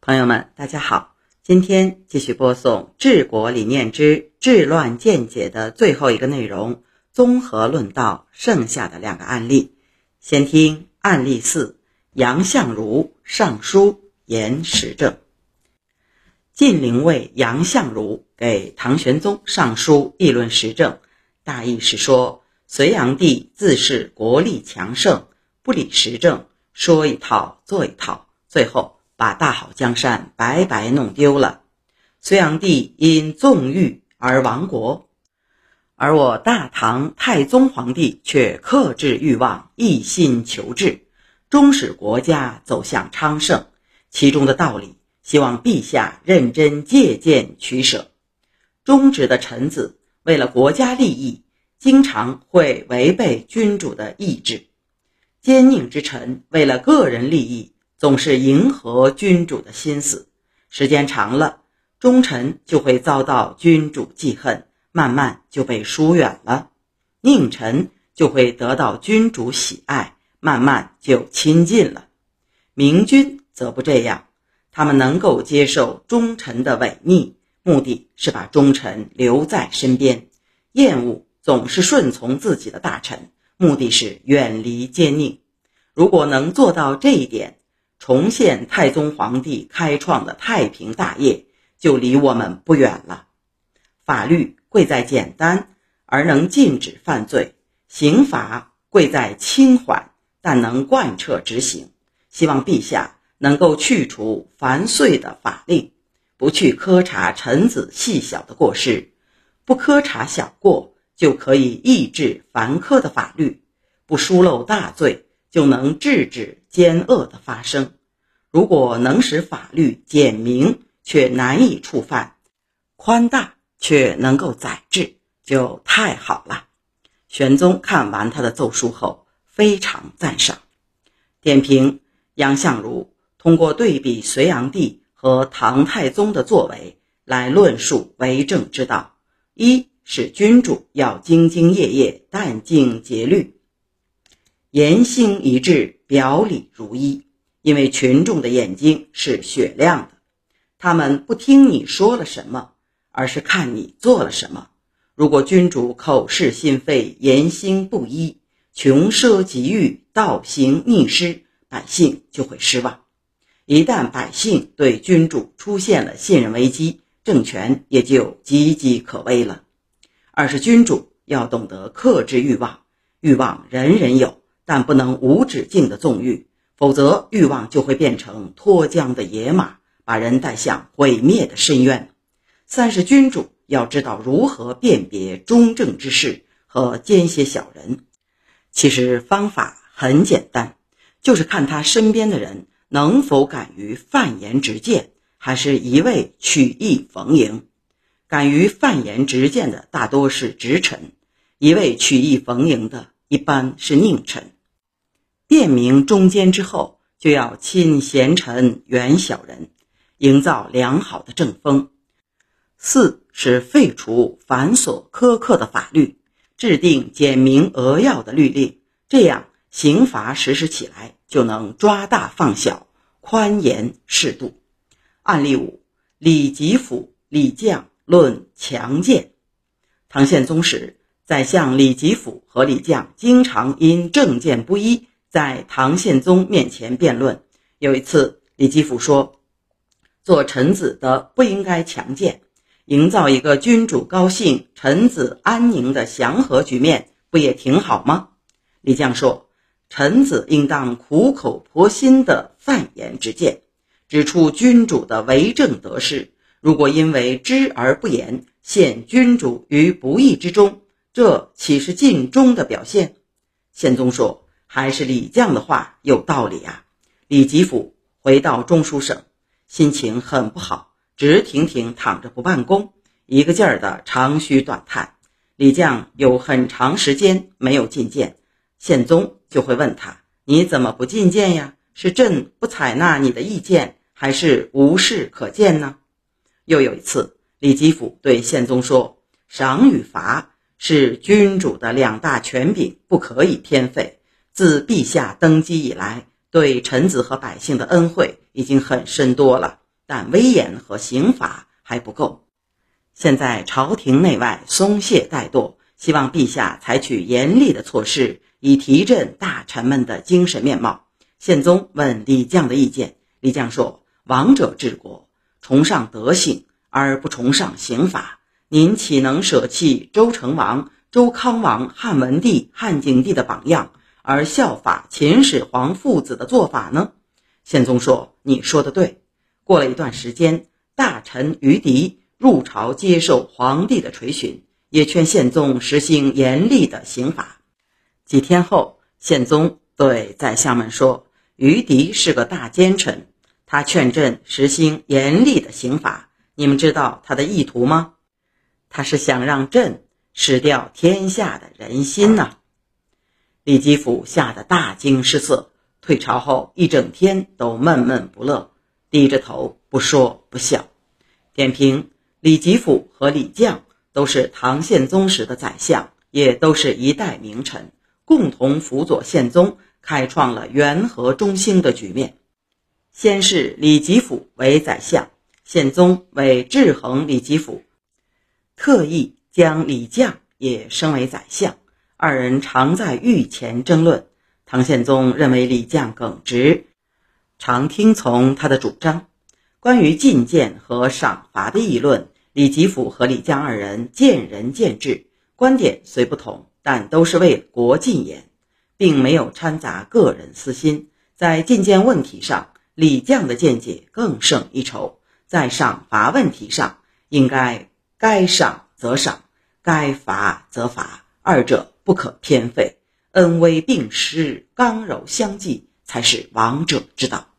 朋友们，大家好，今天继续播送《治国理念之治乱见解》的最后一个内容，综合论到剩下的两个案例。先听案例四：杨相如上书言时政。晋灵尉杨相如给唐玄宗上书议论时政，大意是说，隋炀帝自恃国力强盛，不理时政，说一套做一套，最后。把大好江山白白弄丢了，隋炀帝因纵欲而亡国，而我大唐太宗皇帝却克制欲望，一心求治，终使国家走向昌盛。其中的道理，希望陛下认真借鉴取舍。忠直的臣子为了国家利益，经常会违背君主的意志；奸佞之臣为了个人利益。总是迎合君主的心思，时间长了，忠臣就会遭到君主记恨，慢慢就被疏远了；佞臣就会得到君主喜爱，慢慢就亲近了。明君则不这样，他们能够接受忠臣的违逆，目的是把忠臣留在身边；厌恶总是顺从自己的大臣，目的是远离奸佞。如果能做到这一点，重现太宗皇帝开创的太平大业，就离我们不远了。法律贵在简单而能禁止犯罪，刑罚贵在轻缓但能贯彻执行。希望陛下能够去除繁碎的法令，不去苛查臣子细小的过失，不苛查小过，就可以抑制繁苛的法律；不疏漏大罪。就能制止奸恶的发生。如果能使法律简明却难以触犯，宽大却能够宰制，就太好了。玄宗看完他的奏书后，非常赞赏。点评：杨相如通过对比隋炀帝和唐太宗的作为来论述为政之道：一是君主要兢兢业业、殚精竭虑。言行一致，表里如一。因为群众的眼睛是雪亮的，他们不听你说了什么，而是看你做了什么。如果君主口是心非、言行不一、穷奢极欲、倒行逆施，百姓就会失望。一旦百姓对君主出现了信任危机，政权也就岌岌可危了。二是君主要懂得克制欲望，欲望人人有。但不能无止境的纵欲，否则欲望就会变成脱缰的野马，把人带向毁灭的深渊。三是君主要知道如何辨别忠正之士和奸邪小人。其实方法很简单，就是看他身边的人能否敢于犯言直谏，还是一味曲意逢迎。敢于犯言直谏的大多是直臣，一味曲意逢迎的一般是佞臣。辨明忠奸之后，就要亲贤臣，远小人，营造良好的政风。四是废除繁琐苛刻的法律，制定简明扼要的律令，这样刑罚实施起来就能抓大放小，宽严适度。案例五：李吉甫、李绛论强谏。唐宪宗时，宰相李吉甫和李绛经常因政见不一。在唐宪宗面前辩论，有一次，李吉甫说：“做臣子的不应该强谏，营造一个君主高兴、臣子安宁的祥和局面，不也挺好吗？”李绛说：“臣子应当苦口婆心的犯言直谏，指出君主的为政得失。如果因为知而不言，陷君主于不义之中，这岂是尽忠的表现？”宪宗说。还是李绛的话有道理啊！李吉甫回到中书省，心情很不好，直挺挺躺着不办公，一个劲儿的长吁短叹。李绛有很长时间没有进谏，宪宗就会问他：“你怎么不进谏呀？是朕不采纳你的意见，还是无事可见呢？”又有一次，李吉甫对宪宗说：“赏与罚是君主的两大权柄，不可以偏废。”自陛下登基以来，对臣子和百姓的恩惠已经很深多了。但威严和刑法还不够。现在朝廷内外松懈怠惰，希望陛下采取严厉的措施，以提振大臣们的精神面貌。宪宗问李绛的意见，李绛说：“王者治国，崇尚德性而不崇尚刑法。您岂能舍弃周成王、周康王、汉文帝、汉景帝的榜样，而效法秦始皇父子的做法呢？”宪宗说：“你说的对。”过了一段时间，大臣于迪入朝接受皇帝的垂询，也劝宪宗实行严厉的刑法。几天后，宪宗对宰相们说：“于迪是个大奸臣，他劝朕实行严厉的刑法。你们知道他的意图吗？他是想让朕失掉天下的人心呐。”李吉甫吓得大惊失色，退朝后一整天都闷闷不乐。低着头不说不笑。点评：李吉甫和李绛都是唐宪宗时的宰相，也都是一代名臣，共同辅佐宪宗，开创了元和中兴的局面。先是李吉甫为宰相，宪宗为制衡李吉甫，特意将李绛也升为宰相。二人常在御前争论。唐宪宗认为李绛耿直。常听从他的主张。关于进谏和赏罚的议论，李吉甫和李绛二人见仁见智，观点虽不同，但都是为国进言，并没有掺杂个人私心。在进谏问题上，李绛的见解更胜一筹；在赏罚问题上，应该该赏则赏，该罚则罚，二者不可偏废，恩威并施，刚柔相济。才是王者之道，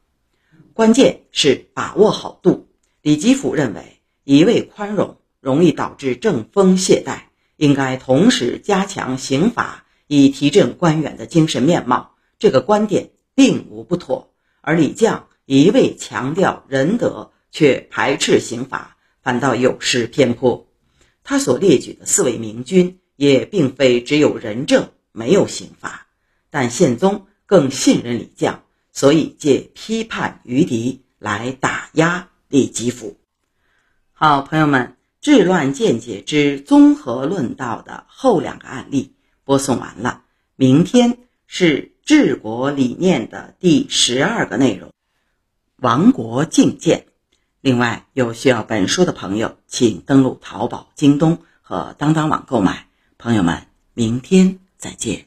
关键是把握好度。李吉甫认为，一味宽容容易导致政风懈怠，应该同时加强刑法，以提振官员的精神面貌。这个观点并无不妥。而李绛一味强调仁德，却排斥刑法，反倒有失偏颇。他所列举的四位明君，也并非只有仁政，没有刑法，但宪宗。更信任李绛，所以借批判于敌来打压李吉甫。好，朋友们，治乱见解之综合论道的后两个案例播送完了。明天是治国理念的第十二个内容——亡国境界。另外，有需要本书的朋友，请登录淘宝、京东和当当网购买。朋友们，明天再见。